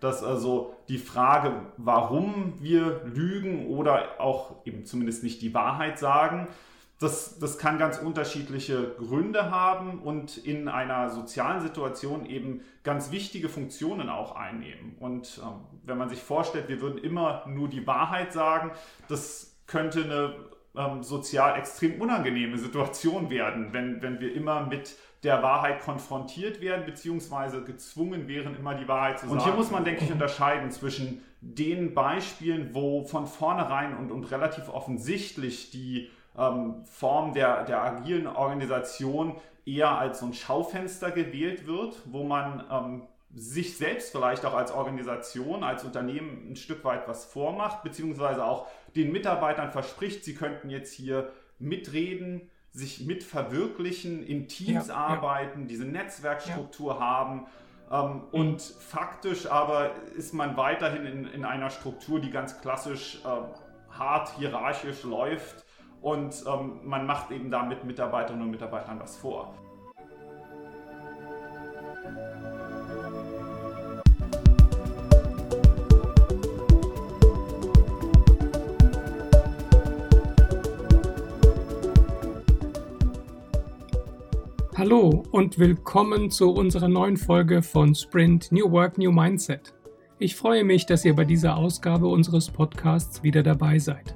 dass also die Frage, warum wir lügen oder auch eben zumindest nicht die Wahrheit sagen, das, das kann ganz unterschiedliche Gründe haben und in einer sozialen Situation eben ganz wichtige Funktionen auch einnehmen. Und ähm, wenn man sich vorstellt, wir würden immer nur die Wahrheit sagen, das könnte eine ähm, sozial extrem unangenehme Situation werden, wenn, wenn wir immer mit der Wahrheit konfrontiert werden, beziehungsweise gezwungen wären, immer die Wahrheit zu sagen. Und hier muss man, denke ich, unterscheiden zwischen den Beispielen, wo von vornherein und, und relativ offensichtlich die ähm, Form der, der agilen Organisation eher als so ein Schaufenster gewählt wird, wo man ähm, sich selbst vielleicht auch als Organisation, als Unternehmen ein Stück weit was vormacht, beziehungsweise auch den Mitarbeitern verspricht, sie könnten jetzt hier mitreden, sich mitverwirklichen, in Teams ja, arbeiten, ja. diese Netzwerkstruktur ja. haben. Ähm, und faktisch aber ist man weiterhin in, in einer Struktur, die ganz klassisch äh, hart hierarchisch läuft und ähm, man macht eben damit Mitarbeiterinnen und Mitarbeitern was vor. Hallo und willkommen zu unserer neuen Folge von Sprint New Work, New Mindset. Ich freue mich, dass ihr bei dieser Ausgabe unseres Podcasts wieder dabei seid.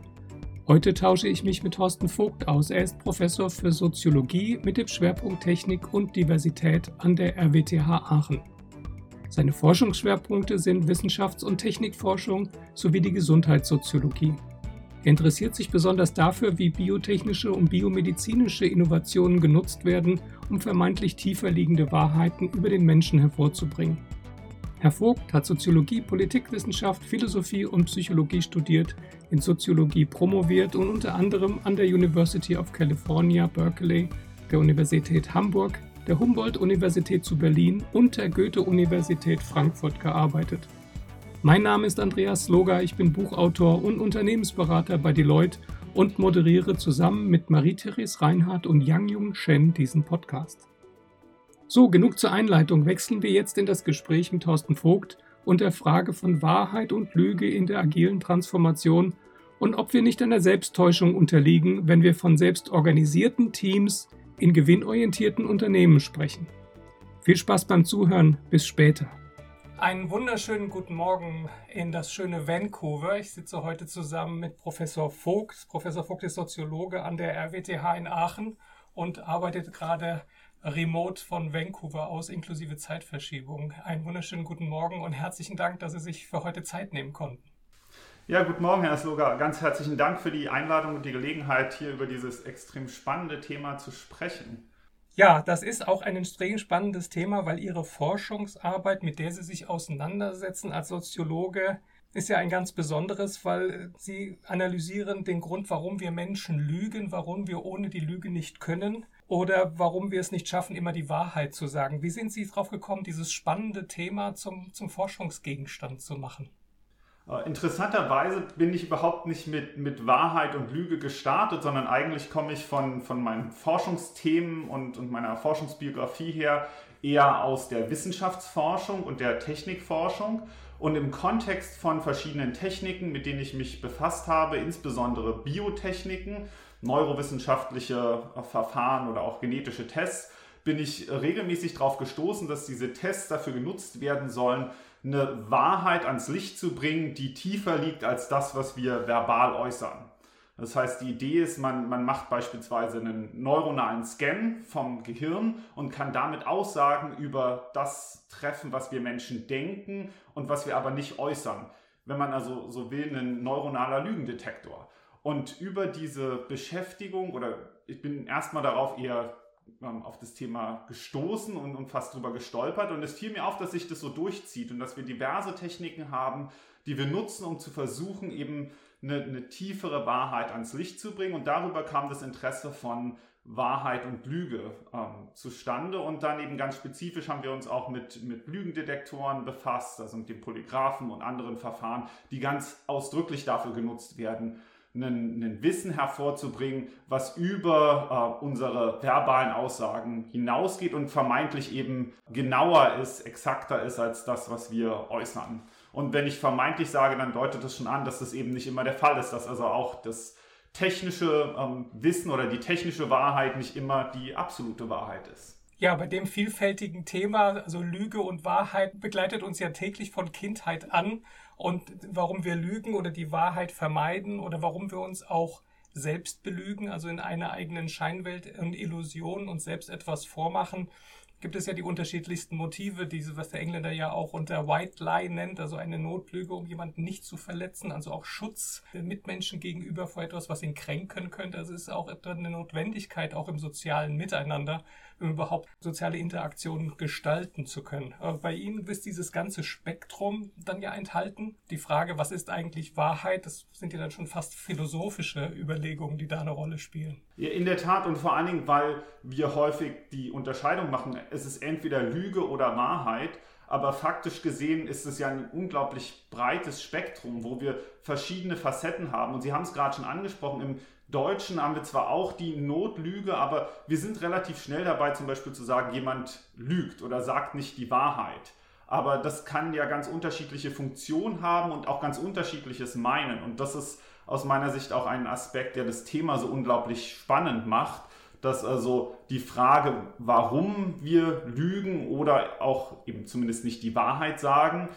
Heute tausche ich mich mit Thorsten Vogt aus. Er ist Professor für Soziologie mit dem Schwerpunkt Technik und Diversität an der RWTH Aachen. Seine Forschungsschwerpunkte sind Wissenschafts- und Technikforschung sowie die Gesundheitssoziologie. Er interessiert sich besonders dafür, wie biotechnische und biomedizinische Innovationen genutzt werden, um vermeintlich tiefer liegende Wahrheiten über den Menschen hervorzubringen. Herr Vogt hat Soziologie, Politikwissenschaft, Philosophie und Psychologie studiert, in Soziologie promoviert und unter anderem an der University of California, Berkeley, der Universität Hamburg, der Humboldt-Universität zu Berlin und der Goethe-Universität Frankfurt gearbeitet. Mein Name ist Andreas Sloga, ich bin Buchautor und Unternehmensberater bei Deloitte und moderiere zusammen mit Marie-Therese Reinhardt und Yang Jung Shen diesen Podcast. So, genug zur Einleitung. Wechseln wir jetzt in das Gespräch mit Thorsten Vogt und der Frage von Wahrheit und Lüge in der agilen Transformation und ob wir nicht einer Selbsttäuschung unterliegen, wenn wir von selbstorganisierten Teams in gewinnorientierten Unternehmen sprechen. Viel Spaß beim Zuhören, bis später. Einen wunderschönen guten Morgen in das schöne Vancouver. Ich sitze heute zusammen mit Professor Vogt. Professor Vogt ist Soziologe an der RWTH in Aachen und arbeitet gerade remote von Vancouver aus inklusive Zeitverschiebung. Einen wunderschönen guten Morgen und herzlichen Dank, dass Sie sich für heute Zeit nehmen konnten. Ja, guten Morgen, Herr Sloga. Ganz herzlichen Dank für die Einladung und die Gelegenheit, hier über dieses extrem spannende Thema zu sprechen. Ja, das ist auch ein extrem spannendes Thema, weil Ihre Forschungsarbeit, mit der Sie sich auseinandersetzen als Soziologe, ist ja ein ganz besonderes, weil Sie analysieren den Grund, warum wir Menschen lügen, warum wir ohne die Lüge nicht können oder warum wir es nicht schaffen, immer die Wahrheit zu sagen. Wie sind Sie darauf gekommen, dieses spannende Thema zum, zum Forschungsgegenstand zu machen? Äh, interessanterweise bin ich überhaupt nicht mit, mit Wahrheit und Lüge gestartet, sondern eigentlich komme ich von, von meinen Forschungsthemen und, und meiner Forschungsbiografie her eher aus der Wissenschaftsforschung und der Technikforschung. Und im Kontext von verschiedenen Techniken, mit denen ich mich befasst habe, insbesondere Biotechniken, neurowissenschaftliche Verfahren oder auch genetische Tests, bin ich regelmäßig darauf gestoßen, dass diese Tests dafür genutzt werden sollen, eine Wahrheit ans Licht zu bringen, die tiefer liegt als das, was wir verbal äußern. Das heißt, die Idee ist, man, man macht beispielsweise einen neuronalen Scan vom Gehirn und kann damit Aussagen über das treffen, was wir Menschen denken und was wir aber nicht äußern. Wenn man also so will, ein neuronaler Lügendetektor. Und über diese Beschäftigung, oder ich bin erstmal darauf eher ähm, auf das Thema gestoßen und, und fast drüber gestolpert. Und es fiel mir auf, dass sich das so durchzieht und dass wir diverse Techniken haben, die wir nutzen, um zu versuchen, eben eine, eine tiefere Wahrheit ans Licht zu bringen. Und darüber kam das Interesse von Wahrheit und Lüge ähm, zustande. Und dann eben ganz spezifisch haben wir uns auch mit, mit Lügendetektoren befasst, also mit dem Polygraphen und anderen Verfahren, die ganz ausdrücklich dafür genutzt werden, ein Wissen hervorzubringen, was über äh, unsere verbalen Aussagen hinausgeht und vermeintlich eben genauer ist, exakter ist als das, was wir äußern. Und wenn ich vermeintlich sage, dann deutet das schon an, dass das eben nicht immer der Fall ist, dass also auch das technische ähm, Wissen oder die technische Wahrheit nicht immer die absolute Wahrheit ist. Ja, bei dem vielfältigen Thema, also Lüge und Wahrheit, begleitet uns ja täglich von Kindheit an. Und warum wir lügen oder die Wahrheit vermeiden oder warum wir uns auch selbst belügen, also in einer eigenen Scheinwelt und Illusion uns selbst etwas vormachen, gibt es ja die unterschiedlichsten Motive, diese, was der Engländer ja auch unter White Lie nennt, also eine Notlüge, um jemanden nicht zu verletzen, also auch Schutz der Mitmenschen gegenüber vor etwas, was ihn kränken könnte. Also es ist auch eine Notwendigkeit, auch im sozialen Miteinander, überhaupt soziale Interaktionen gestalten zu können. Bei Ihnen ist dieses ganze Spektrum dann ja enthalten. Die Frage, was ist eigentlich Wahrheit, das sind ja dann schon fast philosophische Überlegungen, die da eine Rolle spielen. Ja, in der Tat und vor allen Dingen, weil wir häufig die Unterscheidung machen, es ist entweder Lüge oder Wahrheit, aber faktisch gesehen ist es ja ein unglaublich breites Spektrum, wo wir verschiedene Facetten haben. Und Sie haben es gerade schon angesprochen, im Deutschen haben wir zwar auch die Notlüge, aber wir sind relativ schnell dabei, zum Beispiel zu sagen, jemand lügt oder sagt nicht die Wahrheit. Aber das kann ja ganz unterschiedliche Funktionen haben und auch ganz unterschiedliches meinen. Und das ist aus meiner Sicht auch ein Aspekt, der das Thema so unglaublich spannend macht, dass also die Frage, warum wir lügen oder auch eben zumindest nicht die Wahrheit sagen,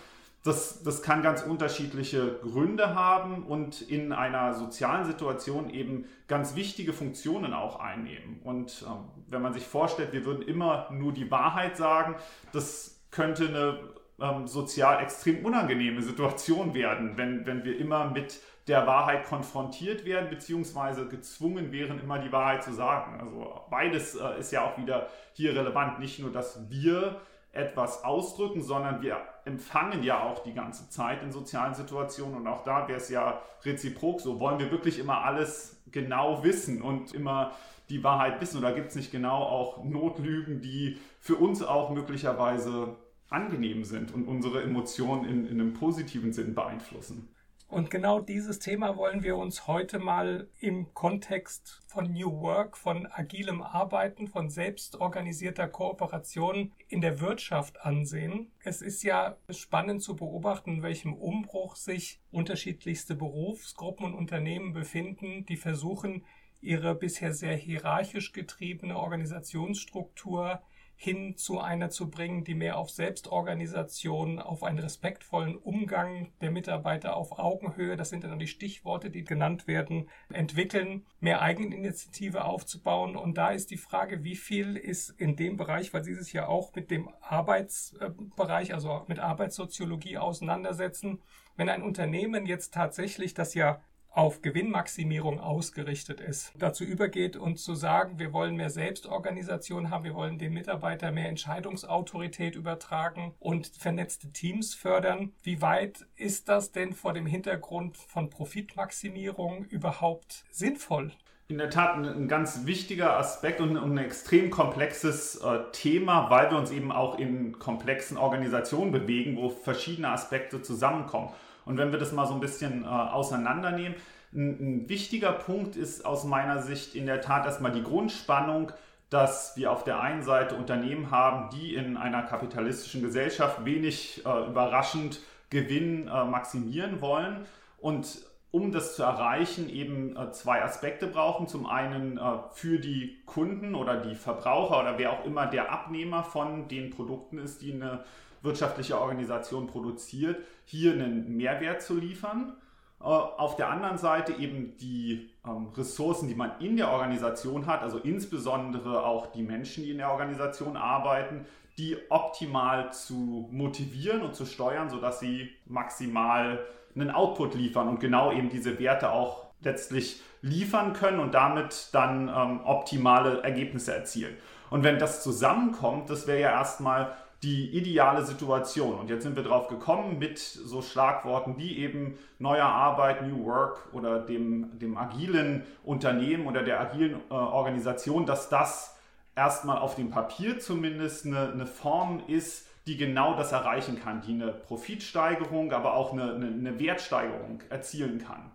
das, das kann ganz unterschiedliche Gründe haben und in einer sozialen Situation eben ganz wichtige Funktionen auch einnehmen. Und ähm, wenn man sich vorstellt, wir würden immer nur die Wahrheit sagen, das könnte eine ähm, sozial extrem unangenehme Situation werden, wenn, wenn wir immer mit der Wahrheit konfrontiert werden, beziehungsweise gezwungen wären, immer die Wahrheit zu sagen. Also beides äh, ist ja auch wieder hier relevant. Nicht nur, dass wir etwas ausdrücken, sondern wir empfangen ja auch die ganze Zeit in sozialen Situationen und auch da wäre es ja reziprok so. Wollen wir wirklich immer alles genau wissen und immer die Wahrheit wissen oder gibt es nicht genau auch Notlügen, die für uns auch möglicherweise angenehm sind und unsere Emotionen in, in einem positiven Sinn beeinflussen? Und genau dieses Thema wollen wir uns heute mal im Kontext von New Work, von agilem Arbeiten, von selbstorganisierter Kooperation in der Wirtschaft ansehen. Es ist ja spannend zu beobachten, in welchem Umbruch sich unterschiedlichste Berufsgruppen und Unternehmen befinden, die versuchen, ihre bisher sehr hierarchisch getriebene Organisationsstruktur hin zu einer zu bringen, die mehr auf Selbstorganisation, auf einen respektvollen Umgang der Mitarbeiter auf Augenhöhe, das sind dann die Stichworte, die genannt werden, entwickeln, mehr Eigeninitiative aufzubauen. Und da ist die Frage, wie viel ist in dem Bereich, weil Sie sich ja auch mit dem Arbeitsbereich, also mit Arbeitssoziologie auseinandersetzen, wenn ein Unternehmen jetzt tatsächlich das ja auf Gewinnmaximierung ausgerichtet ist, dazu übergeht und zu sagen, wir wollen mehr Selbstorganisation haben, wir wollen den Mitarbeitern mehr Entscheidungsautorität übertragen und vernetzte Teams fördern. Wie weit ist das denn vor dem Hintergrund von Profitmaximierung überhaupt sinnvoll? In der Tat ein, ein ganz wichtiger Aspekt und ein, extrem komplexes äh, Thema, weil wir uns eben auch in komplexen Organisationen bewegen, wo verschiedene Aspekte zusammenkommen. Und wenn wir das mal so ein bisschen äh, auseinandernehmen, ein, ein wichtiger Punkt ist aus meiner Sicht in der Tat erstmal die Grundspannung, dass wir auf der einen Seite Unternehmen haben, die in einer kapitalistischen Gesellschaft wenig äh, überraschend Gewinn äh, maximieren wollen und um das zu erreichen, eben äh, zwei Aspekte brauchen. Zum einen äh, für die Kunden oder die Verbraucher oder wer auch immer der Abnehmer von den Produkten ist, die eine wirtschaftliche Organisation produziert, hier einen Mehrwert zu liefern. Äh, auf der anderen Seite eben die ähm, Ressourcen, die man in der Organisation hat, also insbesondere auch die Menschen, die in der Organisation arbeiten, die optimal zu motivieren und zu steuern, sodass sie maximal einen Output liefern und genau eben diese Werte auch letztlich liefern können und damit dann ähm, optimale Ergebnisse erzielen. Und wenn das zusammenkommt, das wäre ja erstmal die ideale Situation. Und jetzt sind wir drauf gekommen mit so Schlagworten wie eben neuer Arbeit, New Work oder dem, dem agilen Unternehmen oder der agilen äh, Organisation, dass das erstmal auf dem Papier zumindest eine, eine Form ist, die genau das erreichen kann, die eine Profitsteigerung, aber auch eine, eine, eine Wertsteigerung erzielen kann.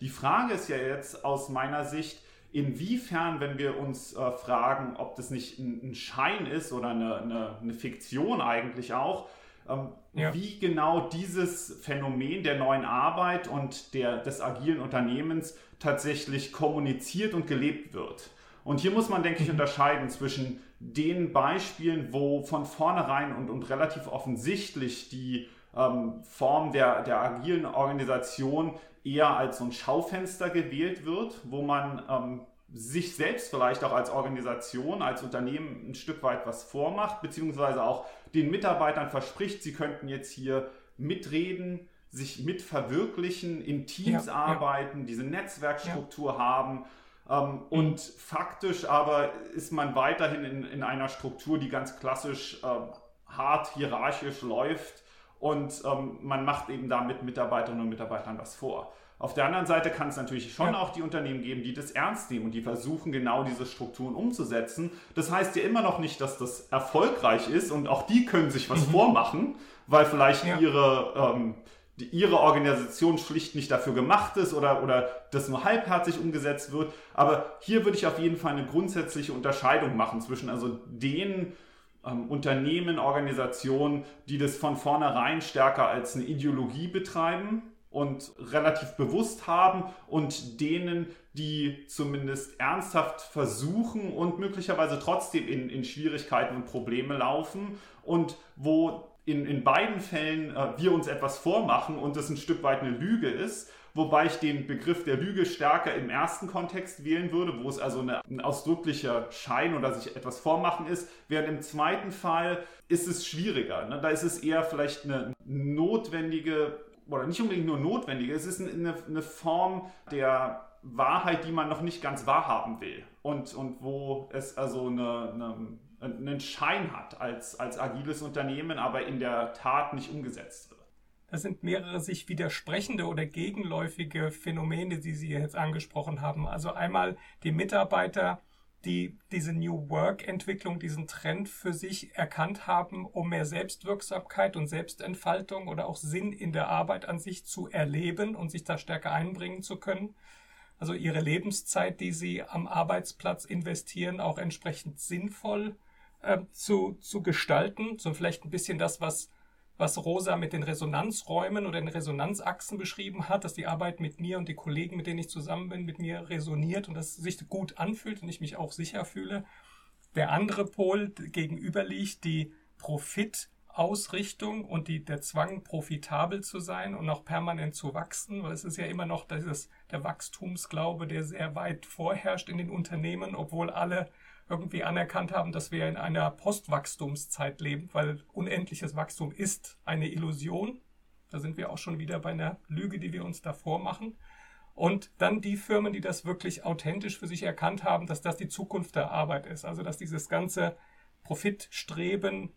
Die Frage ist ja jetzt aus meiner Sicht, inwiefern, wenn wir uns äh, fragen, ob das nicht ein, ein Schein ist oder eine, eine, eine Fiktion eigentlich auch, ähm, ja. wie genau dieses Phänomen der neuen Arbeit und der, des agilen Unternehmens tatsächlich kommuniziert und gelebt wird. Und hier muss man, denke ich, mhm. unterscheiden zwischen den Beispielen, wo von vornherein und, und relativ offensichtlich die ähm, Form der, der agilen Organisation eher als so ein Schaufenster gewählt wird, wo man ähm, sich selbst vielleicht auch als Organisation, als Unternehmen ein Stück weit was vormacht, beziehungsweise auch den Mitarbeitern verspricht, sie könnten jetzt hier mitreden, sich mitverwirklichen, in Teams ja, arbeiten, ja. diese Netzwerkstruktur ja. haben. Ähm, mhm. Und faktisch aber ist man weiterhin in, in einer Struktur, die ganz klassisch äh, hart hierarchisch läuft und ähm, man macht eben damit Mitarbeiterinnen und Mitarbeitern was vor. Auf der anderen Seite kann es natürlich schon ja. auch die Unternehmen geben, die das ernst nehmen und die versuchen, genau diese Strukturen umzusetzen. Das heißt ja immer noch nicht, dass das erfolgreich ist und auch die können sich was mhm. vormachen, weil vielleicht ja. ihre, ähm, die, ihre Organisation schlicht nicht dafür gemacht ist oder, oder das nur halbherzig umgesetzt wird. Aber hier würde ich auf jeden Fall eine grundsätzliche Unterscheidung machen zwischen also den ähm, Unternehmen, Organisationen, die das von vornherein stärker als eine Ideologie betreiben und relativ bewusst haben und denen, die zumindest ernsthaft versuchen und möglicherweise trotzdem in, in Schwierigkeiten und Probleme laufen und wo in, in beiden Fällen äh, wir uns etwas vormachen und das ein Stück weit eine Lüge ist, wobei ich den Begriff der Lüge stärker im ersten Kontext wählen würde, wo es also eine, ein ausdrücklicher Schein oder sich etwas vormachen ist, während im zweiten Fall ist es schwieriger. Ne? Da ist es eher vielleicht eine notwendige oder nicht unbedingt nur notwendige, es ist eine, eine Form der Wahrheit, die man noch nicht ganz wahrhaben will und, und wo es also eine, eine, einen Schein hat als, als agiles Unternehmen, aber in der Tat nicht umgesetzt wird. Das sind mehrere sich widersprechende oder gegenläufige Phänomene, die Sie jetzt angesprochen haben. Also einmal die Mitarbeiter die diese New Work-Entwicklung, diesen Trend für sich erkannt haben, um mehr Selbstwirksamkeit und Selbstentfaltung oder auch Sinn in der Arbeit an sich zu erleben und sich da stärker einbringen zu können. Also ihre Lebenszeit, die sie am Arbeitsplatz investieren, auch entsprechend sinnvoll äh, zu, zu gestalten. So vielleicht ein bisschen das, was was Rosa mit den Resonanzräumen oder den Resonanzachsen beschrieben hat, dass die Arbeit mit mir und die Kollegen, mit denen ich zusammen bin, mit mir resoniert und dass es sich gut anfühlt und ich mich auch sicher fühle. Der andere Pol gegenüber liegt die Profitausrichtung und die, der Zwang, profitabel zu sein und auch permanent zu wachsen, weil es ist ja immer noch dieses, der Wachstumsglaube, der sehr weit vorherrscht in den Unternehmen, obwohl alle irgendwie anerkannt haben, dass wir in einer Postwachstumszeit leben, weil unendliches Wachstum ist eine Illusion. Da sind wir auch schon wieder bei einer Lüge, die wir uns davor machen. Und dann die Firmen, die das wirklich authentisch für sich erkannt haben, dass das die Zukunft der Arbeit ist. Also dass dieses ganze Profitstreben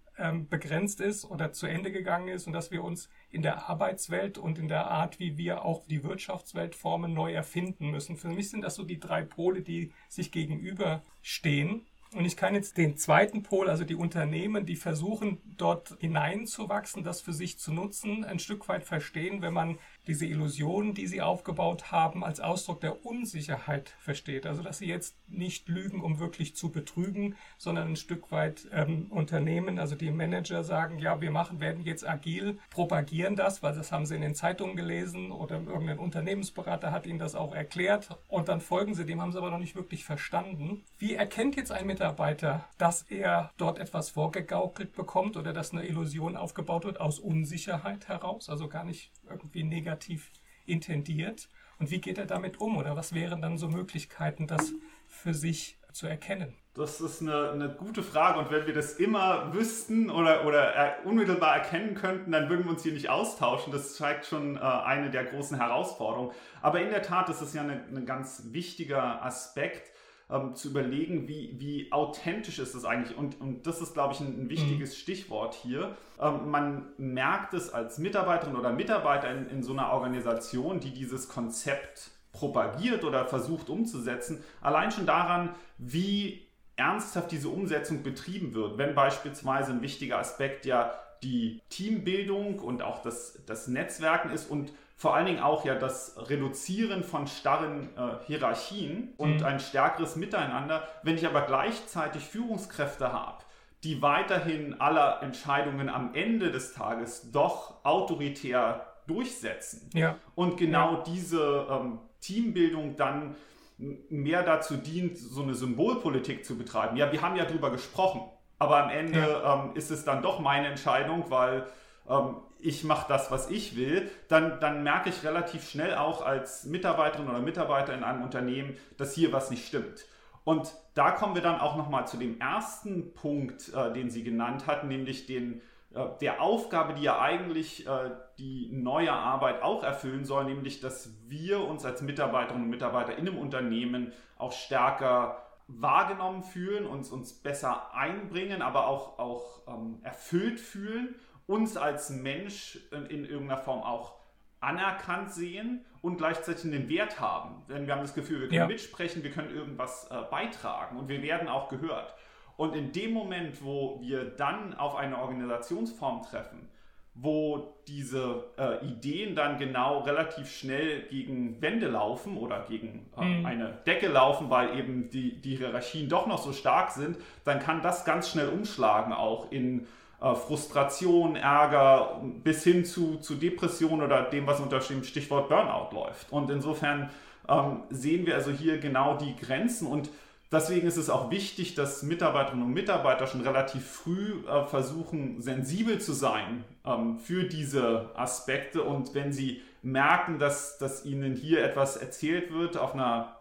begrenzt ist oder zu Ende gegangen ist und dass wir uns in der Arbeitswelt und in der Art, wie wir auch die Wirtschaftswelt formen, neu erfinden müssen. Für mich sind das so die drei Pole, die sich gegenüberstehen. Und ich kann jetzt den zweiten Pol, also die Unternehmen, die versuchen, dort hineinzuwachsen, das für sich zu nutzen, ein Stück weit verstehen, wenn man diese Illusionen, die sie aufgebaut haben, als Ausdruck der Unsicherheit versteht. Also dass sie jetzt nicht lügen, um wirklich zu betrügen, sondern ein Stück weit ähm, Unternehmen, also die Manager sagen, ja, wir machen, werden jetzt agil, propagieren das, weil das haben sie in den Zeitungen gelesen oder irgendein Unternehmensberater hat ihnen das auch erklärt und dann folgen sie dem, haben sie aber noch nicht wirklich verstanden. Wie erkennt jetzt ein Mitarbeiter, dass er dort etwas vorgegaukelt bekommt oder dass eine Illusion aufgebaut wird aus Unsicherheit heraus, also gar nicht irgendwie negativ negativ intendiert? Und wie geht er damit um? Oder was wären dann so Möglichkeiten, das für sich zu erkennen? Das ist eine, eine gute Frage und wenn wir das immer wüssten oder, oder unmittelbar erkennen könnten, dann würden wir uns hier nicht austauschen. Das zeigt schon äh, eine der großen Herausforderungen. Aber in der Tat ist es ja ein ganz wichtiger Aspekt, ähm, zu überlegen, wie, wie authentisch ist es eigentlich. Und, und das ist, glaube ich, ein, ein wichtiges mhm. Stichwort hier. Ähm, man merkt es als Mitarbeiterin oder Mitarbeiter in, in so einer Organisation, die dieses Konzept propagiert oder versucht umzusetzen, allein schon daran, wie ernsthaft diese Umsetzung betrieben wird. Wenn beispielsweise ein wichtiger Aspekt ja die Teambildung und auch das, das Netzwerken ist und vor allen Dingen auch ja das Reduzieren von starren äh, Hierarchien und mhm. ein stärkeres Miteinander. Wenn ich aber gleichzeitig Führungskräfte habe, die weiterhin aller Entscheidungen am Ende des Tages doch autoritär durchsetzen ja. und genau ja. diese ähm, Teambildung dann mehr dazu dient, so eine Symbolpolitik zu betreiben. Ja, wir haben ja drüber gesprochen, aber am Ende ja. ähm, ist es dann doch meine Entscheidung, weil ähm, ich mache das, was ich will, dann, dann merke ich relativ schnell auch als Mitarbeiterin oder Mitarbeiter in einem Unternehmen, dass hier was nicht stimmt. Und da kommen wir dann auch nochmal zu dem ersten Punkt, äh, den Sie genannt hatten, nämlich den, äh, der Aufgabe, die ja eigentlich äh, die neue Arbeit auch erfüllen soll, nämlich dass wir uns als Mitarbeiterinnen und Mitarbeiter in einem Unternehmen auch stärker wahrgenommen fühlen, uns, uns besser einbringen, aber auch, auch ähm, erfüllt fühlen uns als Mensch in, in irgendeiner Form auch anerkannt sehen und gleichzeitig einen Wert haben. Denn wir haben das Gefühl, wir können ja. mitsprechen, wir können irgendwas äh, beitragen und wir werden auch gehört. Und in dem Moment, wo wir dann auf eine Organisationsform treffen, wo diese äh, Ideen dann genau relativ schnell gegen Wände laufen oder gegen äh, mhm. eine Decke laufen, weil eben die, die Hierarchien doch noch so stark sind, dann kann das ganz schnell umschlagen auch in äh, Frustration, Ärger bis hin zu, zu Depression oder dem, was unter dem Stichwort Burnout läuft. Und insofern ähm, sehen wir also hier genau die Grenzen und Deswegen ist es auch wichtig, dass Mitarbeiterinnen und Mitarbeiter schon relativ früh äh, versuchen, sensibel zu sein ähm, für diese Aspekte. Und wenn sie merken, dass, dass ihnen hier etwas erzählt wird auf einer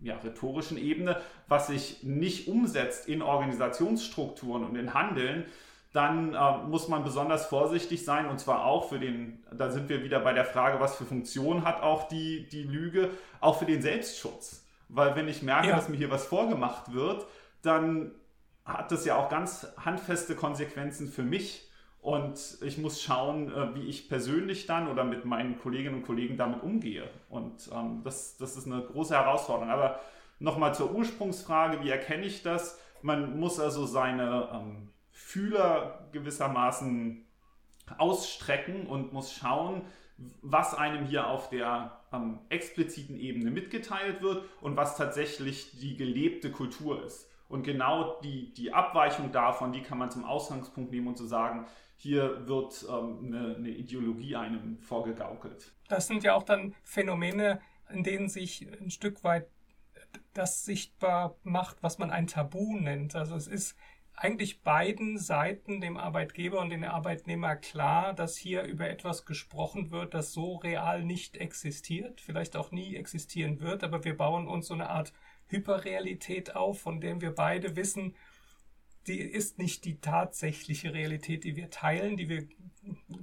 ja, rhetorischen Ebene, was sich nicht umsetzt in Organisationsstrukturen und in Handeln, dann äh, muss man besonders vorsichtig sein und zwar auch für den, da sind wir wieder bei der Frage, was für Funktion hat auch die, die Lüge, auch für den Selbstschutz. Weil wenn ich merke, ja. dass mir hier was vorgemacht wird, dann hat das ja auch ganz handfeste Konsequenzen für mich. Und ich muss schauen, äh, wie ich persönlich dann oder mit meinen Kolleginnen und Kollegen damit umgehe. Und ähm, das, das ist eine große Herausforderung. Aber nochmal zur Ursprungsfrage, wie erkenne ich das? Man muss also seine ähm, Fühler gewissermaßen ausstrecken und muss schauen, was einem hier auf der ähm, expliziten Ebene mitgeteilt wird und was tatsächlich die gelebte Kultur ist. Und genau die, die Abweichung davon, die kann man zum Ausgangspunkt nehmen und zu sagen, hier wird ähm, eine, eine Ideologie einem vorgegaukelt. Das sind ja auch dann Phänomene, in denen sich ein Stück weit das sichtbar macht, was man ein Tabu nennt. Also es ist eigentlich beiden Seiten, dem Arbeitgeber und dem Arbeitnehmer, klar, dass hier über etwas gesprochen wird, das so real nicht existiert, vielleicht auch nie existieren wird, aber wir bauen uns so eine Art Hyperrealität auf, von der wir beide wissen, die ist nicht die tatsächliche Realität, die wir teilen, die wir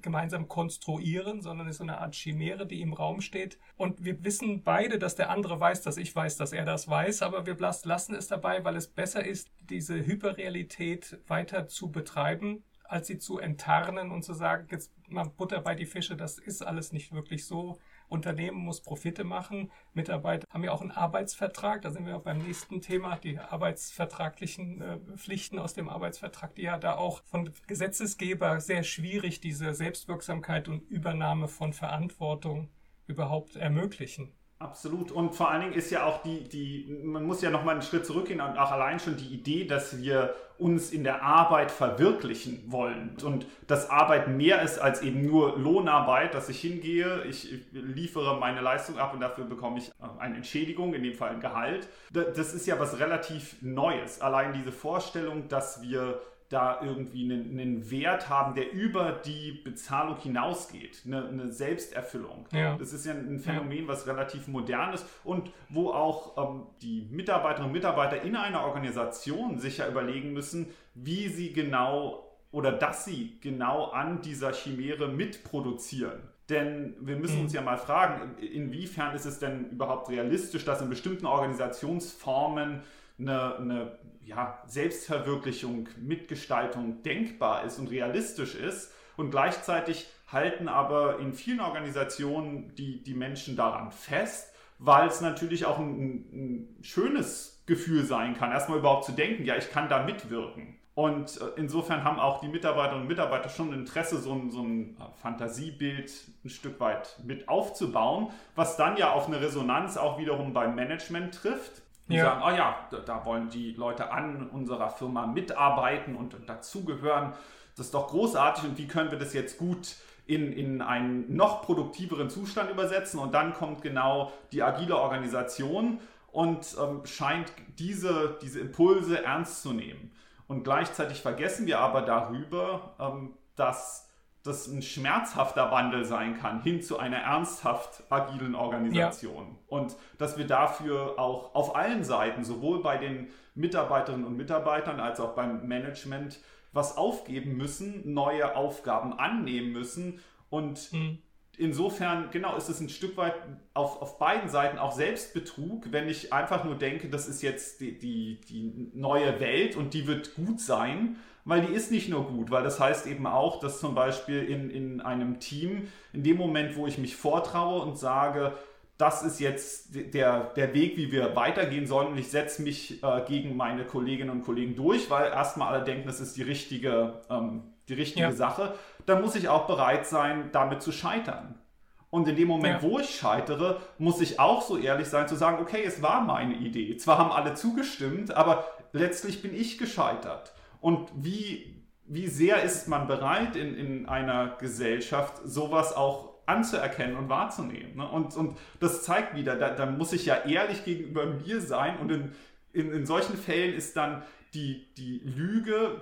gemeinsam konstruieren, sondern ist so eine Art Chimäre, die im Raum steht. Und wir wissen beide, dass der andere weiß, dass ich weiß, dass er das weiß, aber wir lassen es dabei, weil es besser ist, diese Hyperrealität weiter zu betreiben, als sie zu enttarnen und zu sagen, jetzt mal Butter bei die Fische, das ist alles nicht wirklich so. Unternehmen muss Profite machen. Mitarbeiter haben ja auch einen Arbeitsvertrag. Da sind wir auch beim nächsten Thema, die arbeitsvertraglichen äh, Pflichten aus dem Arbeitsvertrag, die ja da auch von Gesetzesgeber sehr schwierig diese Selbstwirksamkeit und Übernahme von Verantwortung überhaupt ermöglichen. Absolut. Und vor allen Dingen ist ja auch die, die, man muss ja nochmal einen Schritt zurückgehen und auch allein schon die Idee, dass wir uns in der Arbeit verwirklichen wollen und dass Arbeit mehr ist als eben nur Lohnarbeit, dass ich hingehe, ich liefere meine Leistung ab und dafür bekomme ich eine Entschädigung, in dem Fall ein Gehalt. Das ist ja was relativ Neues. Allein diese Vorstellung, dass wir da irgendwie einen, einen, Wert haben, der über die Bezahlung hinausgeht, eine, eine Selbsterfüllung. Ja. Das ist ja ein Phänomen, was relativ modern ist und wo auch ähm, die Mitarbeiterinnen und Mitarbeiter in einer Organisation sich ja überlegen müssen, wie sie genau oder dass sie genau an dieser Chimäre mitproduzieren. Denn wir müssen uns mhm. ja mal fragen, inwiefern ist es denn überhaupt realistisch, dass in bestimmten Organisationsformen eine, eine ja, Selbstverwirklichung, Mitgestaltung denkbar ist und realistisch ist. Und gleichzeitig halten aber in vielen Organisationen die, die Menschen daran fest, weil es natürlich auch ein, ein schönes Gefühl sein kann, erstmal überhaupt zu denken, ja, ich kann da mitwirken. Und äh, insofern haben auch die Mitarbeiterinnen und Mitarbeiter schon Interesse, so ein, so ein Fantasiebild ein Stück weit mit aufzubauen, was dann ja auf eine Resonanz auch wiederum beim Management trifft. Die ja. sagen, oh ja, da, wollen die Leute an unserer Firma mitarbeiten und, und dazugehören. Das ist doch großartig und wie können wir das jetzt gut in, in einen noch produktiveren Zustand übersetzen? Und dann kommt genau die agile Organisation und ähm, scheint diese, diese Impulse ernst zu nehmen. Und gleichzeitig vergessen wir aber darüber, ähm, dass das ein schmerzhafter Wandel sein kann hin zu einer ernsthaft agilen Organisation. Ja. Und dass wir dafür auch auf allen Seiten, sowohl bei den Mitarbeiterinnen und Mitarbeitern als auch beim Management, was aufgeben müssen, neue Aufgaben annehmen müssen und mhm insofern, genau, ist es ein Stück weit auf, auf beiden Seiten auch Selbstbetrug, wenn ich einfach nur denke, das ist jetzt die, die, die neue Welt und die wird gut sein, weil die ist nicht nur gut, weil das heißt eben auch, dass zum Beispiel in, in einem Team, in dem Moment, wo ich mich vortraue und sage, das ist jetzt der, der Weg, wie wir weitergehen sollen und ich setze mich äh, gegen meine Kolleginnen und Kollegen durch, weil erstmal alle denken, das ist die richtige ähm, die richtige ja. Sache, dann muss ich auch bereit sein, damit zu scheitern. Und in dem Moment, ja. wo ich scheitere, muss ich auch so ehrlich sein zu sagen, okay, es war meine Idee. Zwar haben alle zugestimmt, aber letztlich bin ich gescheitert. Und wie, wie sehr ist man bereit in, in einer Gesellschaft, sowas auch anzuerkennen und wahrzunehmen? Ne? Und, und das zeigt wieder, da, da muss ich ja ehrlich gegenüber mir sein und in, in, in solchen Fällen ist dann die, die Lüge,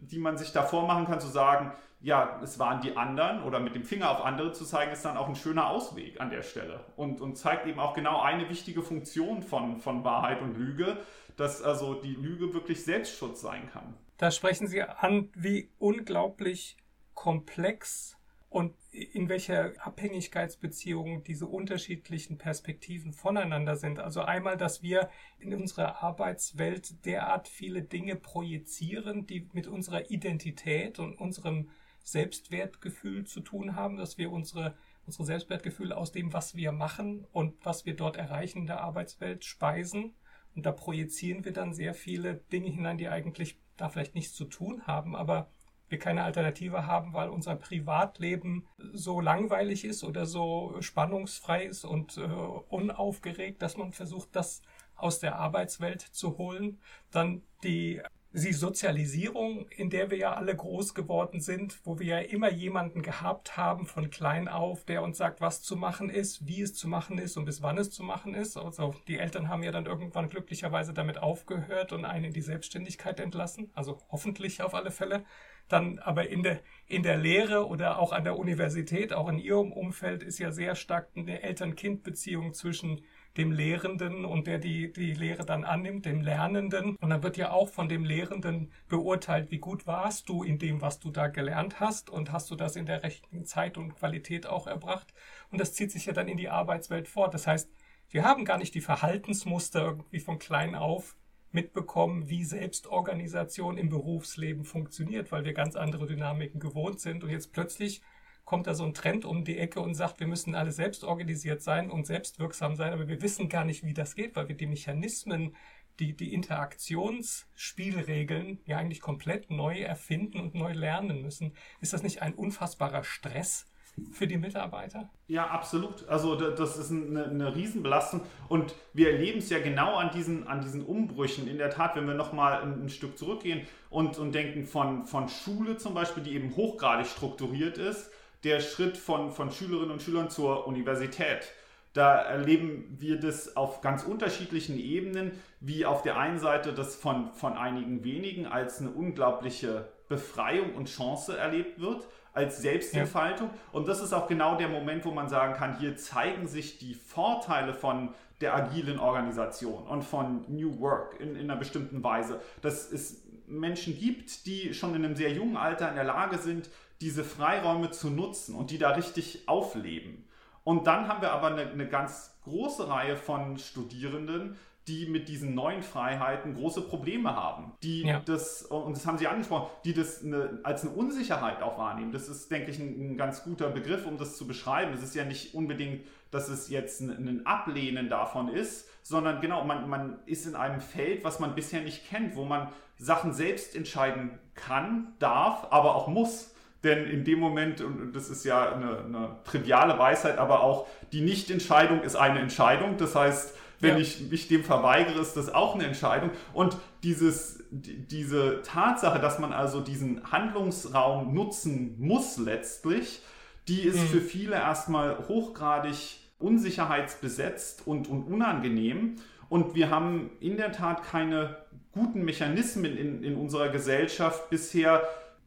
die man sich davor machen kann, zu sagen, ja, es waren die anderen oder mit dem Finger auf andere zu zeigen, ist dann auch ein schöner Ausweg an der Stelle und, und zeigt eben auch genau eine wichtige Funktion von, von Wahrheit und Lüge, dass also die Lüge wirklich Selbstschutz sein kann. Da sprechen Sie an, wie unglaublich komplex und in welcher Abhängigkeitsbeziehung diese unterschiedlichen Perspektiven voneinander sind. Also einmal, dass wir in unserer Arbeitswelt derart viele Dinge projizieren, die mit unserer Identität und unserem Selbstwertgefühl zu tun haben, dass wir unsere, unsere Selbstwertgefühle aus dem, was wir machen und was wir dort erreichen in der Arbeitswelt speisen. Und da projizieren wir dann sehr viele Dinge hinein, die eigentlich da vielleicht nichts zu tun haben, aber wir keine Alternative haben, weil unser Privatleben so langweilig ist oder so spannungsfrei ist und äh, unaufgeregt, dass man versucht, das aus der Arbeitswelt zu holen. Dann die die Sozialisierung, in der wir ja alle groß geworden sind, wo wir ja immer jemanden gehabt haben von klein auf, der uns sagt, was zu machen ist, wie es zu machen ist und bis wann es zu machen ist. Also die Eltern haben ja dann irgendwann glücklicherweise damit aufgehört und einen in die Selbstständigkeit entlassen, also hoffentlich auf alle Fälle dann aber in der, in der Lehre oder auch an der Universität, auch in ihrem Umfeld, ist ja sehr stark eine Eltern-Kind-Beziehung zwischen dem Lehrenden und der die, die Lehre dann annimmt, dem Lernenden. Und dann wird ja auch von dem Lehrenden beurteilt, wie gut warst du in dem, was du da gelernt hast und hast du das in der rechten Zeit und Qualität auch erbracht. Und das zieht sich ja dann in die Arbeitswelt fort. Das heißt, wir haben gar nicht die Verhaltensmuster irgendwie von klein auf mitbekommen, wie Selbstorganisation im Berufsleben funktioniert, weil wir ganz andere Dynamiken gewohnt sind. Und jetzt plötzlich kommt da so ein Trend um die Ecke und sagt, wir müssen alle selbst organisiert sein und selbstwirksam sein, aber wir wissen gar nicht, wie das geht, weil wir die Mechanismen, die, die Interaktionsspielregeln ja eigentlich komplett neu erfinden und neu lernen müssen. Ist das nicht ein unfassbarer Stress? für die Mitarbeiter? Ja, absolut. Also das ist eine, eine Riesenbelastung und wir erleben es ja genau an diesen, an diesen Umbrüchen. In der Tat, wenn wir nochmal ein, ein Stück zurückgehen und, und denken von, von Schule zum Beispiel, die eben hochgradig strukturiert ist, der Schritt von, von Schülerinnen und Schülern zur Universität. Da erleben wir das auf ganz unterschiedlichen Ebenen, wie auf der einen Seite das von, von einigen wenigen als eine unglaubliche Befreiung und Chance erlebt wird, als Selbstentfaltung. Ja. Und das ist auch genau der Moment, wo man sagen kann, hier zeigen sich die Vorteile von der agilen Organisation und von New Work in, in einer bestimmten Weise. Dass es Menschen gibt, die schon in einem sehr jungen Alter in der Lage sind, diese Freiräume zu nutzen und die da richtig aufleben. Und dann haben wir aber eine, eine ganz große Reihe von Studierenden, die mit diesen neuen Freiheiten große Probleme haben, die Ja. das, und das haben Sie angesprochen, die das eine, als eine Unsicherheit auch wahrnehmen. Das ist, denke ich, ein, ein ganz guter Begriff, um das zu beschreiben. Es ist ja nicht unbedingt, dass es jetzt ein, ein Ablehnen davon ist, sondern genau, man, man ist in einem Feld, was man bisher nicht kennt, wo man Sachen selbst entscheiden kann, darf, aber auch muss. Denn in dem Moment, und das ist ja eine, eine triviale Weisheit, aber auch die Nichtentscheidung ist eine Entscheidung. Das heißt, wenn Ja. ich mich dem verweigere, ist das auch eine Entscheidung. Und dieses, die- diese Tatsache, dass man also diesen Handlungsraum nutzen muss letztlich, die ist Mhm. für viele erstmal hochgradig unsicherheitsbesetzt und, und unangenehm. Und wir haben in der Tat keine guten Mechanismen in, in unserer Gesellschaft bisher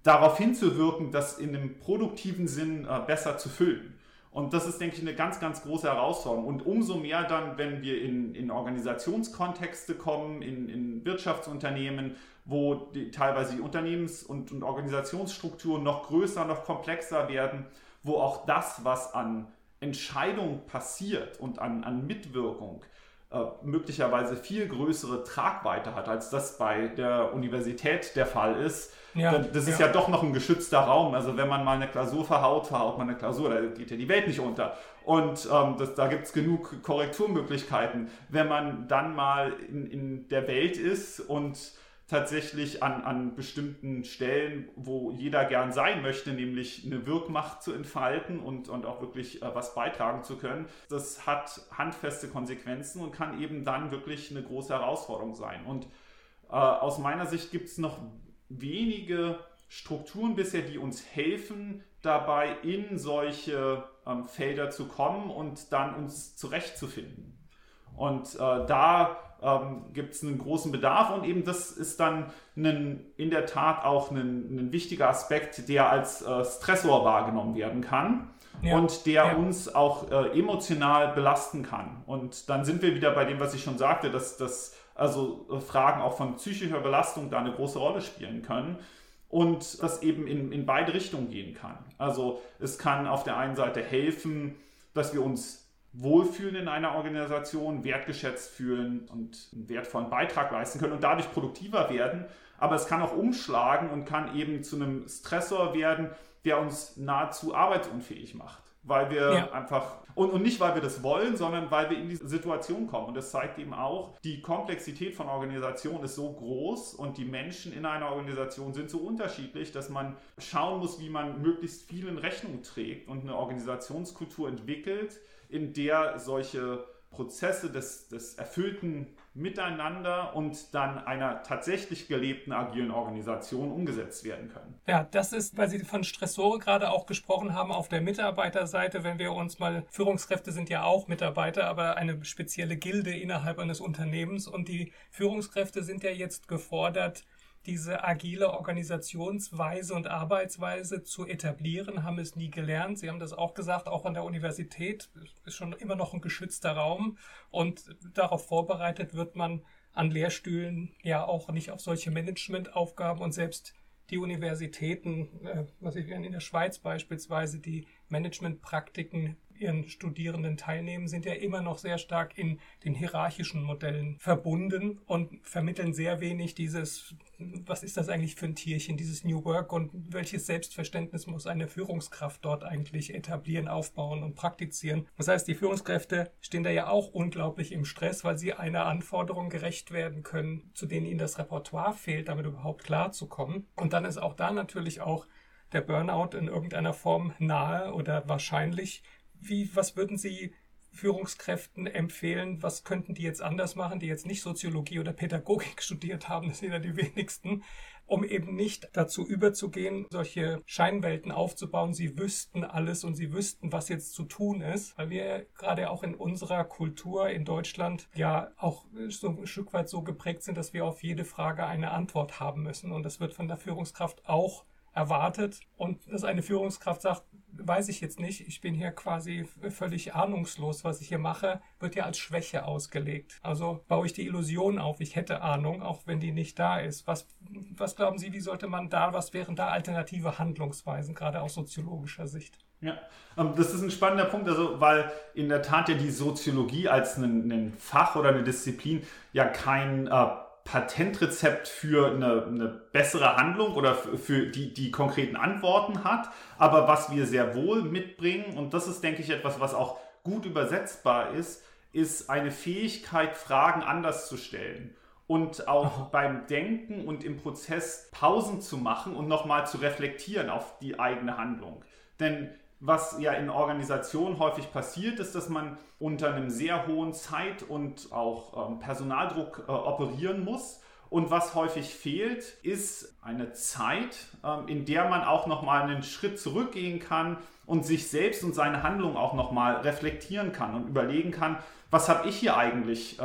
darauf hinzuwirken, das in einem produktiven Sinn äh, besser zu füllen. Und das ist, denke ich, eine ganz, ganz große Herausforderung. Und umso mehr dann, wenn wir in, in Organisationskontexte kommen, in, in Wirtschaftsunternehmen, wo die, teilweise die Unternehmens- und, und Organisationsstrukturen noch größer, noch komplexer werden, wo auch das, was an Entscheidung passiert und an, an Mitwirkung, äh, möglicherweise viel größere Tragweite hat, als das bei der Universität der Fall ist. Ja, Dann- das ist ja. doch noch ein geschützter Raum. Also wenn man mal eine Klausur verhaut, verhaut man eine Klausur, da geht ja die Welt nicht unter. Und ähm, das, da gibt es genug Korrekturmöglichkeiten. Wenn man dann mal in, in der Welt ist und tatsächlich an, an bestimmten Stellen, wo jeder gern sein möchte, nämlich eine Wirkmacht zu entfalten und, und auch wirklich äh, was beitragen zu können, das hat handfeste Konsequenzen und kann eben dann wirklich eine große Herausforderung sein. Und äh, aus meiner Sicht gibt es noch wenige Strukturen bisher, die uns helfen, dabei in solche ähm, Felder zu kommen und dann uns zurechtzufinden. Und äh, da ähm, gibt es einen großen Bedarf und eben das ist dann ein, in der Tat auch ein, ein wichtiger Aspekt, der als äh, Stressor wahrgenommen werden kann Ja. und der Ja. uns auch äh, emotional belasten kann. Und dann sind wir wieder bei dem, was ich schon sagte, dass, dass also äh, Fragen auch von psychischer Belastung da eine große Rolle spielen können und das eben in, in beide Richtungen gehen kann. Also es kann auf der einen Seite helfen, dass wir uns wohlfühlen in einer Organisation, wertgeschätzt fühlen und einen wertvollen Beitrag leisten können und dadurch produktiver werden. Aber es kann auch umschlagen und kann eben zu einem Stressor werden, der uns nahezu arbeitsunfähig macht. Weil wir Ja. einfach, und, und nicht weil wir das wollen, sondern weil wir in diese Situation kommen. Und das zeigt eben auch, die Komplexität von Organisationen ist so groß und die Menschen in einer Organisation sind so unterschiedlich, dass man schauen muss, wie man möglichst viel in Rechnung trägt und eine Organisationskultur entwickelt, in der solche Prozesse des, des erfüllten Miteinander und dann einer tatsächlich gelebten agilen Organisation umgesetzt werden können. Ja, das ist, weil Sie von Stressore gerade auch gesprochen haben, auf der Mitarbeiterseite, wenn wir uns mal, Führungskräfte sind ja auch Mitarbeiter, aber eine spezielle Gilde innerhalb eines Unternehmens und die Führungskräfte sind ja jetzt gefordert, diese agile Organisationsweise und Arbeitsweise zu etablieren, haben es nie gelernt. Sie haben das auch gesagt, auch an der Universität ist schon immer noch ein geschützter Raum und darauf vorbereitet wird man an Lehrstühlen ja auch nicht auf solche Managementaufgaben und selbst die Universitäten, äh, was ich in der Schweiz beispielsweise, die Managementpraktiken ihren Studierenden teilnehmen, sind ja immer noch sehr stark in den hierarchischen Modellen verbunden und vermitteln sehr wenig dieses, was ist das eigentlich für ein Tierchen, dieses New Work und welches Selbstverständnis muss eine Führungskraft dort eigentlich etablieren, aufbauen und praktizieren. Das heißt, die Führungskräfte stehen da ja auch unglaublich im Stress, weil sie einer Anforderung gerecht werden können, zu denen ihnen das Repertoire fehlt, damit überhaupt klarzukommen. Und dann ist auch da natürlich auch der Burnout in irgendeiner Form nahe oder wahrscheinlich. Wie, was würden Sie Führungskräften empfehlen? Was könnten die jetzt anders machen, die jetzt nicht Soziologie oder Pädagogik studiert haben? Das sind ja die wenigsten, um eben nicht dazu überzugehen, solche Scheinwelten aufzubauen. Sie wüssten alles und sie wüssten, was jetzt zu tun ist, weil wir gerade auch in unserer Kultur in Deutschland ja auch so ein Stück weit so geprägt sind, dass wir auf jede Frage eine Antwort haben müssen. Und das wird von der Führungskraft auch erwartet und dass eine Führungskraft sagt, weiß ich jetzt nicht, ich bin hier quasi völlig ahnungslos, was ich hier mache, wird ja als Schwäche ausgelegt. Also baue ich die Illusion auf, ich hätte Ahnung, auch wenn die nicht da ist. Was was glauben Sie, wie sollte man da, was wären da alternative Handlungsweisen, gerade aus soziologischer Sicht? Ja, ähm, das ist ein spannender Punkt, also weil in der Tat ja die Soziologie als ein, ein Fach oder eine Disziplin ja kein äh, Patentrezept für eine, eine, bessere Handlung oder für die, die konkreten Antworten hat, aber was wir sehr wohl mitbringen, und das ist, denke ich, etwas, was auch gut übersetzbar ist, ist eine Fähigkeit, Fragen anders zu stellen und auch beim Denken und im Prozess Pausen zu machen und nochmal zu reflektieren auf die eigene Handlung. Denn was ja in Organisationen häufig passiert, ist, dass man unter einem sehr hohen Zeit- und auch ähm, Personaldruck äh, operieren muss. Und was häufig fehlt, ist eine Zeit, ähm, in der man auch nochmal einen Schritt zurückgehen kann und sich selbst und seine Handlung auch nochmal reflektieren kann und überlegen kann, was habe ich hier eigentlich äh,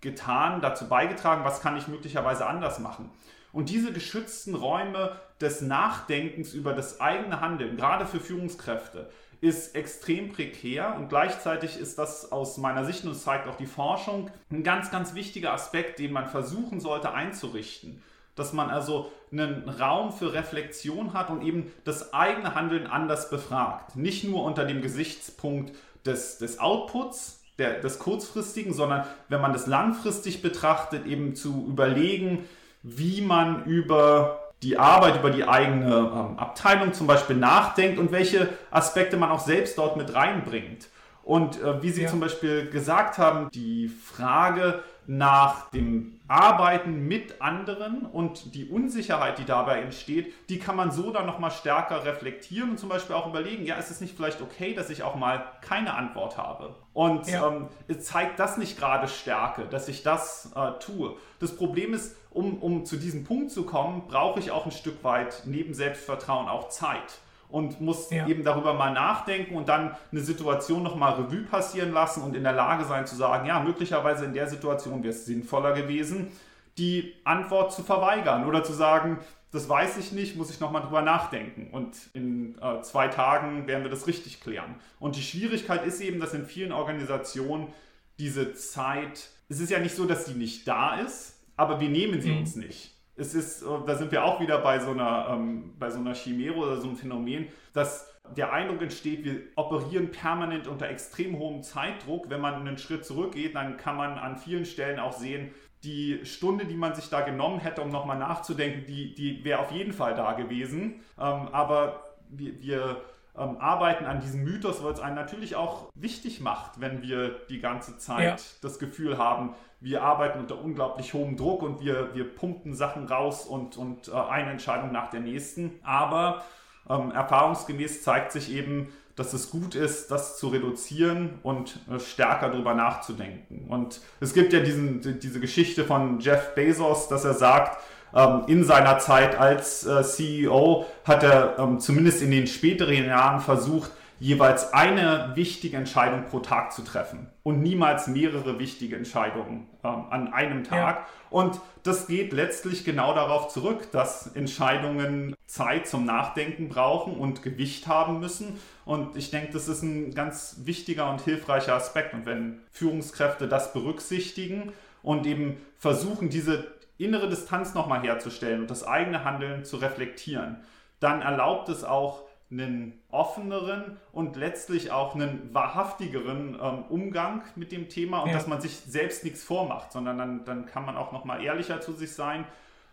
getan, dazu beigetragen, was kann ich möglicherweise anders machen. Und diese geschützten Räume des Nachdenkens über das eigene Handeln, gerade für Führungskräfte, ist extrem prekär und gleichzeitig ist das aus meiner Sicht, und zeigt auch die Forschung, ein ganz, ganz wichtiger Aspekt, den man versuchen sollte einzurichten. Dass man also einen Raum für Reflexion hat und eben das eigene Handeln anders befragt. Nicht nur unter dem Gesichtspunkt des, des Outputs, der, des kurzfristigen, sondern wenn man das langfristig betrachtet, eben zu überlegen, wie man über die Arbeit, über die eigene ähm, Abteilung zum Beispiel nachdenkt und welche Aspekte man auch selbst dort mit reinbringt. Und äh, wie Sie ja. zum Beispiel gesagt haben, die Frage nach dem Arbeiten mit anderen und die Unsicherheit, die dabei entsteht, die kann man so dann nochmal stärker reflektieren und zum Beispiel auch überlegen, ja, ist es nicht vielleicht okay, dass ich auch mal keine Antwort habe? Und ja. ähm, zeigt das nicht gerade Stärke, dass ich das äh, tue? Das Problem ist, um, um zu diesem Punkt zu kommen, brauche ich auch ein Stück weit neben Selbstvertrauen auch Zeit und muss ja. eben darüber mal nachdenken und dann eine Situation nochmal Revue passieren lassen und in der Lage sein zu sagen, ja, möglicherweise in der Situation wäre es sinnvoller gewesen, die Antwort zu verweigern oder zu sagen, das weiß ich nicht, muss ich nochmal drüber nachdenken. Und in äh, zwei Tagen werden wir das richtig klären. Und die Schwierigkeit ist eben, dass in vielen Organisationen diese Zeit, es ist ja nicht so, dass sie nicht da ist, aber wir nehmen sie mhm. uns nicht es ist, äh, da sind wir auch wieder bei so einer, ähm, bei so einer Chimäre oder so einem Phänomen, dass der Eindruck entsteht, wir operieren permanent unter extrem hohem Zeitdruck. Wenn man einen Schritt zurückgeht, dann kann man an vielen Stellen auch sehen, die Stunde, die man sich da genommen hätte, um nochmal nachzudenken, die, die wäre auf jeden Fall da gewesen. Ähm, aber wir, wir ähm, arbeiten an diesem Mythos, weil es einen natürlich auch wichtig macht, wenn wir die ganze Zeit ja. das Gefühl haben, wir arbeiten unter unglaublich hohem Druck und wir, wir pumpen Sachen raus und, und äh, eine Entscheidung nach der nächsten. Aber ähm, erfahrungsgemäß zeigt sich eben, dass es gut ist, das zu reduzieren und äh, stärker darüber nachzudenken. Und es gibt ja diesen, diese Geschichte von Jeff Bezos, dass er sagt, ähm, in seiner Zeit als äh, CEO hat er ähm, zumindest in den späteren Jahren versucht, jeweils eine wichtige Entscheidung pro Tag zu treffen und niemals mehrere wichtige Entscheidungen ähm, an einem Tag. Ja. Und das geht letztlich genau darauf zurück, dass Entscheidungen Zeit zum Nachdenken brauchen und Gewicht haben müssen. Und ich denke, das ist ein ganz wichtiger und hilfreicher Aspekt. Und wenn Führungskräfte das berücksichtigen und eben versuchen, diese innere Distanz nochmal herzustellen und das eigene Handeln zu reflektieren, dann erlaubt es auch, einen offeneren und letztlich auch einen wahrhaftigeren ähm, Umgang mit dem Thema und ja. dass man sich selbst nichts vormacht, sondern dann, dann kann man auch nochmal ehrlicher zu sich sein.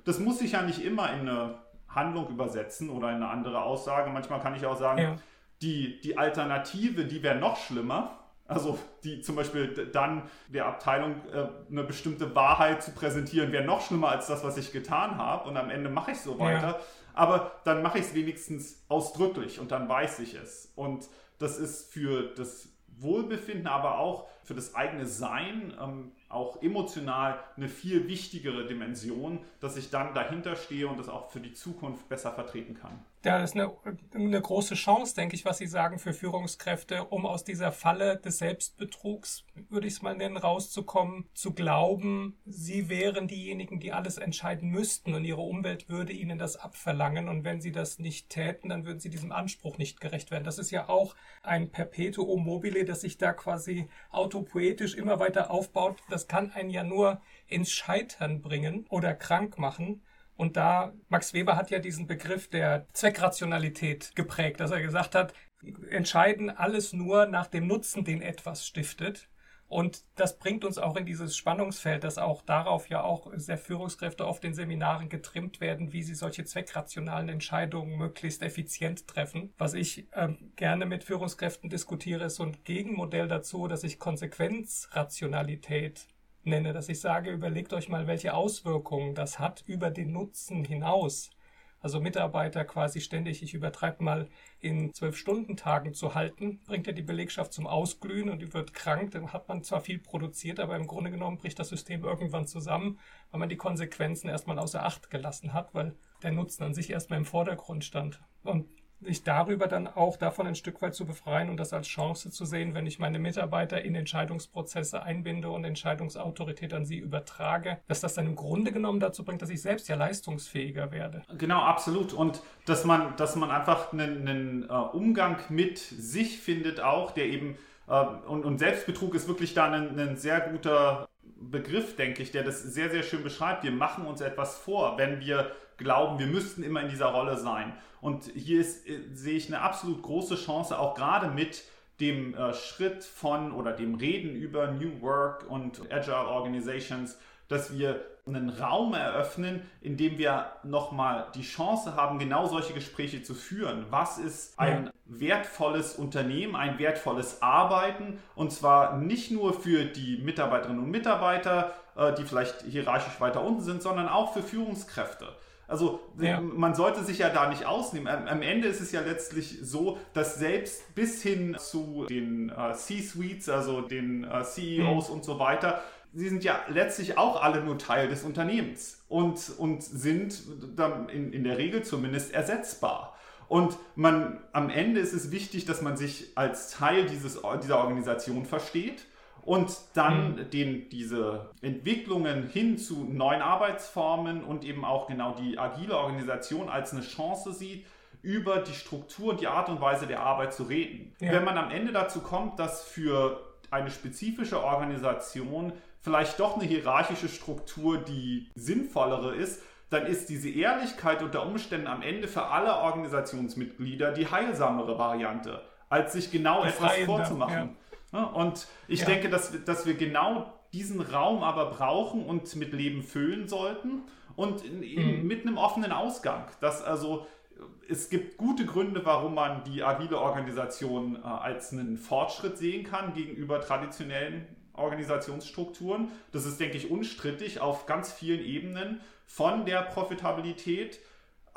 Das muss sich ja nicht immer in eine Handlung übersetzen oder in eine andere Aussage. Manchmal kann ich auch sagen, ja. die, die Alternative, die wäre noch schlimmer. Also die zum Beispiel dann der Abteilung äh, eine bestimmte Wahrheit zu präsentieren, wäre noch schlimmer als das, was ich getan habe. Und am Ende mache ich so weiter. Ja aber dann mache ich es wenigstens ausdrücklich und dann weiß ich es. Und das ist für das Wohlbefinden, aber auch für das eigene Sein, ähm, auch emotional eine viel wichtigere Dimension, dass ich dann dahinter stehe und das auch für die Zukunft besser vertreten kann. Ja, das ist eine, eine große Chance, denke ich, was Sie sagen für Führungskräfte, um aus dieser Falle des Selbstbetrugs, würde ich es mal nennen, rauszukommen, zu glauben, sie wären diejenigen, die alles entscheiden müssten und ihre Umwelt würde ihnen das abverlangen und wenn sie das nicht täten, dann würden sie diesem Anspruch nicht gerecht werden. Das ist ja auch ein Perpetuum mobile, das sich da quasi autopoetisch immer weiter aufbaut. Das kann einen ja nur ins Scheitern bringen oder krank machen Und da, Max Weber hat ja diesen Begriff der Zweckrationalität geprägt, dass er gesagt hat, entscheiden alles nur nach dem Nutzen, den etwas stiftet. Und das bringt uns auch in dieses Spannungsfeld, dass auch darauf ja auch sehr Führungskräfte auf den Seminaren getrimmt werden, wie sie solche zweckrationalen Entscheidungen möglichst effizient treffen. Was ich ähm, gerne mit Führungskräften diskutiere, ist so ein Gegenmodell dazu, dass ich Konsequenzrationalität nenne, dass ich sage, überlegt euch mal, welche Auswirkungen das hat über den Nutzen hinaus. Also Mitarbeiter quasi ständig, ich übertreibe mal, in Zwölf-Stunden-Tagen zu halten, bringt ja die Belegschaft zum Ausglühen und die wird krank. Dann hat man zwar viel produziert, aber im Grunde genommen bricht das System irgendwann zusammen, weil man die Konsequenzen erstmal außer Acht gelassen hat, weil der Nutzen an sich erstmal im Vordergrund stand. Und sich darüber dann auch davon ein Stück weit zu befreien und das als Chance zu sehen, wenn ich meine Mitarbeiter in Entscheidungsprozesse einbinde und Entscheidungsautorität an sie übertrage, dass das dann im Grunde genommen dazu bringt, dass ich selbst ja leistungsfähiger werde. Genau, absolut. Und dass man, dass man einfach einen, einen uh, Umgang mit sich findet auch, der eben, uh, und, und, Selbstbetrug ist wirklich da ein, ein sehr guter Begriff, denke ich, der das sehr, sehr schön beschreibt. Wir machen uns etwas vor, wenn wir glauben, wir müssten immer in dieser Rolle sein. Und hier ist, äh, sehe ich eine absolut große Chance, auch gerade mit dem äh, Schritt von oder dem Reden über New Work und Agile Organizations, dass wir einen Raum eröffnen, in dem wir nochmal die Chance haben, genau solche Gespräche zu führen. Was ist ein wertvolles Unternehmen, ein wertvolles Arbeiten? Und zwar nicht nur für die Mitarbeiterinnen und Mitarbeiter, äh, die vielleicht hierarchisch weiter unten sind, sondern auch für Führungskräfte. Also ja. man sollte sich ja da nicht ausnehmen. Am, Ende ist es ja letztlich so, dass selbst bis hin zu den äh, C-Suites, also den äh, CEOs mhm. und so weiter, sie sind ja letztlich auch alle nur Teil des Unternehmens und, und sind dann in, in der Regel zumindest ersetzbar. Und man, am Ende ist es wichtig, dass man sich als Teil dieses, dieser Organisation versteht und dann mhm. den, diese Entwicklungen hin zu neuen Arbeitsformen und eben auch genau die agile Organisation als eine Chance sieht, über die Struktur und die Art und Weise der Arbeit zu reden. Ja. Wenn man am Ende dazu kommt, dass für eine spezifische Organisation vielleicht doch eine hierarchische Struktur die sinnvollere ist, dann ist diese Ehrlichkeit unter Umständen am Ende für alle Organisationsmitglieder die heilsamere Variante, als sich genau die etwas vorzumachen. Ja. Und ich ja. denke, dass, dass wir genau diesen Raum aber brauchen und mit Leben füllen sollten und in, mhm. mit einem offenen Ausgang. Dass also es gibt gute Gründe, warum man die agile Organisation äh, als einen Fortschritt sehen kann gegenüber traditionellen Organisationsstrukturen. Das ist, denke ich, unstrittig auf ganz vielen Ebenen von der Profitabilität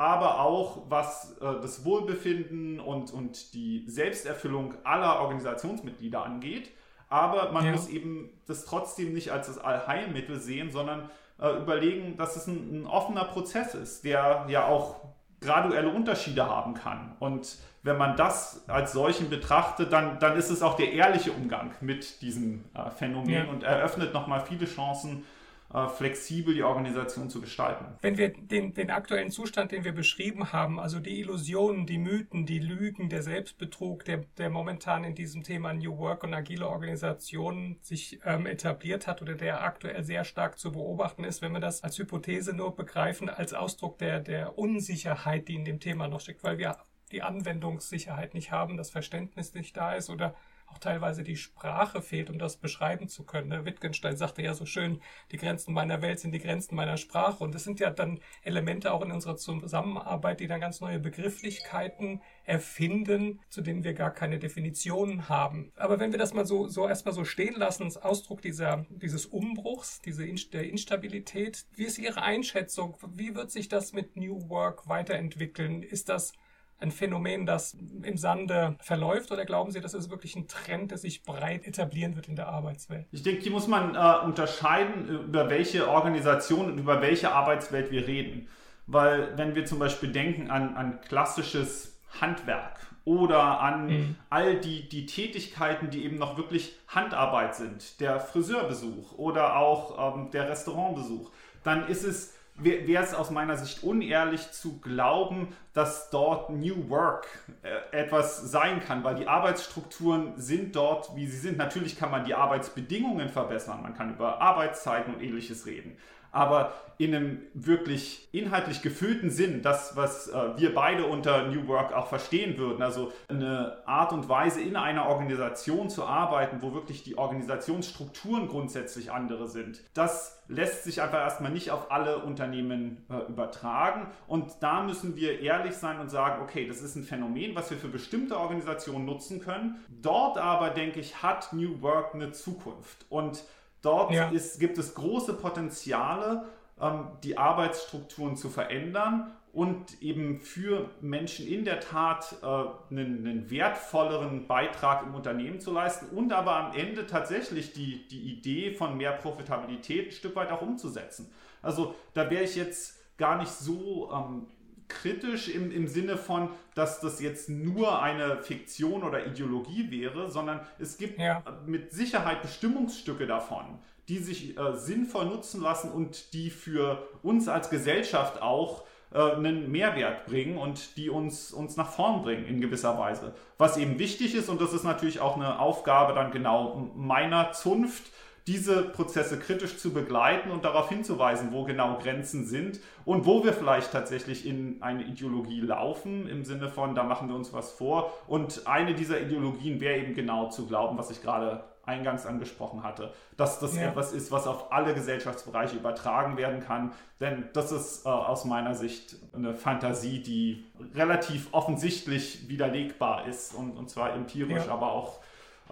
aber auch was äh, das Wohlbefinden und, und die Selbsterfüllung aller Organisationsmitglieder angeht. Aber man ja. muss eben das trotzdem nicht als das Allheilmittel sehen, sondern äh, überlegen, dass es ein, ein, offener Prozess ist, der ja auch graduelle Unterschiede haben kann. Und wenn man das als solchen betrachtet, dann, dann ist es auch der ehrliche Umgang mit diesem äh, Phänomen ja. und eröffnet nochmal viele Chancen, flexibel die Organisation zu gestalten. Wenn wir den, den aktuellen Zustand, den wir beschrieben haben, also die Illusionen, die Mythen, die Lügen, der Selbstbetrug, der, der momentan in diesem Thema New Work und agile Organisationen sich ähm, etabliert hat oder der aktuell sehr stark zu beobachten ist, wenn wir das als Hypothese nur begreifen, als Ausdruck der, der Unsicherheit, die in dem Thema noch steckt, weil wir die Anwendungssicherheit nicht haben, das Verständnis nicht da ist oder auch teilweise die Sprache fehlt, um das beschreiben zu können. Ne? Wittgenstein sagte ja so schön, die Grenzen meiner Welt sind die Grenzen meiner Sprache. Und das sind ja dann Elemente auch in unserer Zusammenarbeit, die dann ganz neue Begrifflichkeiten erfinden, zu denen wir gar keine Definitionen haben. Aber wenn wir das mal so, so erstmal so stehen lassen, als Ausdruck dieser, dieses Umbruchs, diese der Instabilität, wie ist Ihre Einschätzung? Wie wird sich das mit New Work weiterentwickeln? Ist das ein Phänomen, das im Sande verläuft? Oder glauben Sie, das ist wirklich ein Trend, der sich breit etablieren wird in der Arbeitswelt? Ich denke, hier muss man äh, unterscheiden, äh, über welche Organisation und über welche Arbeitswelt wir reden. Weil wenn wir zum Beispiel denken an, an klassisches Handwerk oder an mhm. all die, die Tätigkeiten, die eben noch wirklich Handarbeit sind, der Friseurbesuch oder auch ähm, der Restaurantbesuch, dann ist es wäre es aus meiner Sicht unehrlich zu glauben, dass dort New Work äh, etwas sein kann, weil die Arbeitsstrukturen sind dort, wie sie sind. Natürlich kann man die Arbeitsbedingungen verbessern, man kann über Arbeitszeiten und ähnliches reden. Aber in einem wirklich inhaltlich gefüllten Sinn, das, was äh, wir beide unter New Work auch verstehen würden, also eine Art und Weise in einer Organisation zu arbeiten, wo wirklich die Organisationsstrukturen grundsätzlich andere sind, das lässt sich einfach erstmal nicht auf alle Unternehmen äh, übertragen. Und da müssen wir ehrlich sein und sagen, okay, das ist ein Phänomen, was wir für bestimmte Organisationen nutzen können. Dort aber, denke ich, hat New Work eine Zukunft. Und dort ja. ist, gibt es große Potenziale, ähm, die Arbeitsstrukturen zu verändern und eben für Menschen in der Tat äh, einen, einen, wertvolleren Beitrag im Unternehmen zu leisten und aber am Ende tatsächlich die, die Idee von mehr Profitabilität ein Stück weit auch umzusetzen. Also da wäre ich jetzt gar nicht so ähm, kritisch im, im Sinne von, dass das jetzt nur eine Fiktion oder Ideologie wäre, sondern es gibt ja. mit Sicherheit Bestimmungsstücke davon, die sich äh, sinnvoll nutzen lassen und die für uns als Gesellschaft auch äh, einen Mehrwert bringen und die uns, uns nach vorn bringen in gewisser Weise. Was eben wichtig ist, und das ist natürlich auch eine Aufgabe dann genau meiner Zunft, diese Prozesse kritisch zu begleiten und darauf hinzuweisen, wo genau Grenzen sind und wo wir vielleicht tatsächlich in eine Ideologie laufen, im Sinne von, da machen wir uns was vor. Und eine dieser Ideologien wäre eben genau zu glauben, was ich gerade eingangs angesprochen hatte, dass das ja. etwas ist, was auf alle Gesellschaftsbereiche übertragen werden kann. Denn das ist äh, aus meiner Sicht eine Fantasie, die relativ offensichtlich widerlegbar ist und, und zwar empirisch, ja. aber auch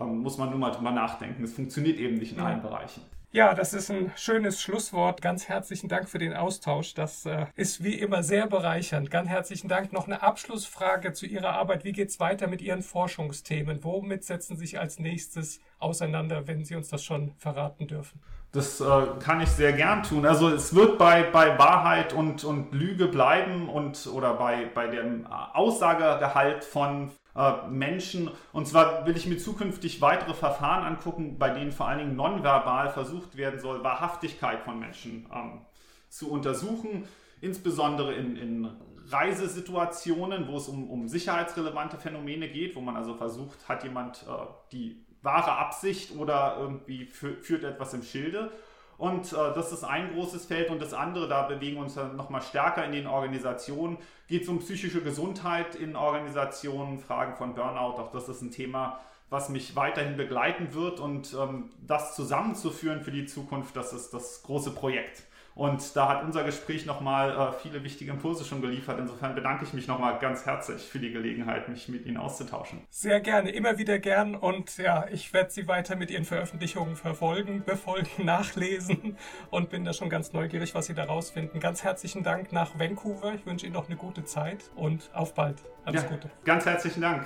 ähm, muss man nur mal drüber nachdenken. Es funktioniert eben nicht in allen Bereichen. Ja, das ist ein schönes Schlusswort. Ganz herzlichen Dank für den Austausch. Das äh, ist wie immer sehr bereichernd. Ganz herzlichen Dank. Noch eine Abschlussfrage zu Ihrer Arbeit. Wie geht es weiter mit Ihren Forschungsthemen? Womit setzen Sie sich als nächstes auseinander, wenn Sie uns das schon verraten dürfen? Das äh, kann ich sehr gern tun. Also es wird bei, bei Wahrheit und, und Lüge bleiben und oder bei, bei dem Aussagegehalt von äh, Menschen. Und zwar will ich mir zukünftig weitere Verfahren angucken, bei denen vor allen Dingen nonverbal versucht werden soll, Wahrhaftigkeit von Menschen ähm, zu untersuchen, insbesondere in, in Reisesituationen, wo es um, um sicherheitsrelevante Phänomene geht, wo man also versucht, hat jemand äh, die wahre Absicht oder irgendwie führt etwas im Schilde. Und äh, das ist ein großes Feld. Und das andere, da bewegen uns dann nochmal stärker in den Organisationen, geht es um psychische Gesundheit in Organisationen, Fragen von Burnout. Auch das ist ein Thema, was mich weiterhin begleiten wird. Und ähm, das zusammenzuführen für die Zukunft, das ist das große Projekt. Und da hat unser Gespräch nochmal äh, viele wichtige Impulse schon geliefert. Insofern bedanke ich mich nochmal ganz herzlich für die Gelegenheit, mich mit Ihnen auszutauschen. Sehr gerne, immer wieder gern. Und ja, ich werde Sie weiter mit Ihren Veröffentlichungen verfolgen, befolgen, nachlesen und bin da schon ganz neugierig, was Sie da rausfinden. Ganz herzlichen Dank nach Vancouver. Ich wünsche Ihnen noch eine gute Zeit und auf bald. Alles ja, Gute. Ganz herzlichen Dank.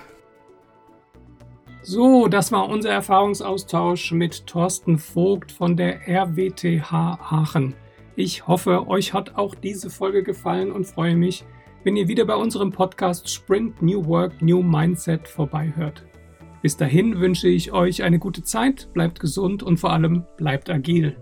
So, das war unser Erfahrungsaustausch mit Thorsten Vogt von der RWTH Aachen. Ich hoffe, euch hat auch diese Folge gefallen und freue mich, wenn ihr wieder bei unserem Podcast Sprint New Work, New Mindset vorbeihört. Bis dahin wünsche ich euch eine gute Zeit, bleibt gesund und vor allem bleibt agil.